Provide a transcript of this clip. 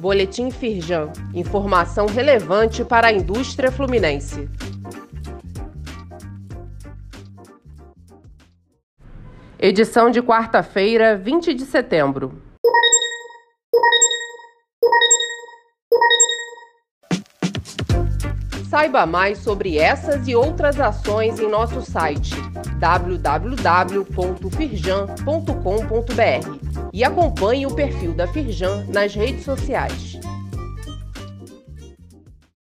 Boletim Firjan. Informação relevante para a indústria fluminense. Edição de quarta-feira, 20 de setembro. Saiba mais sobre essas e outras ações em nosso site www.firjan.com.br e acompanhe o perfil da Firjan nas redes sociais.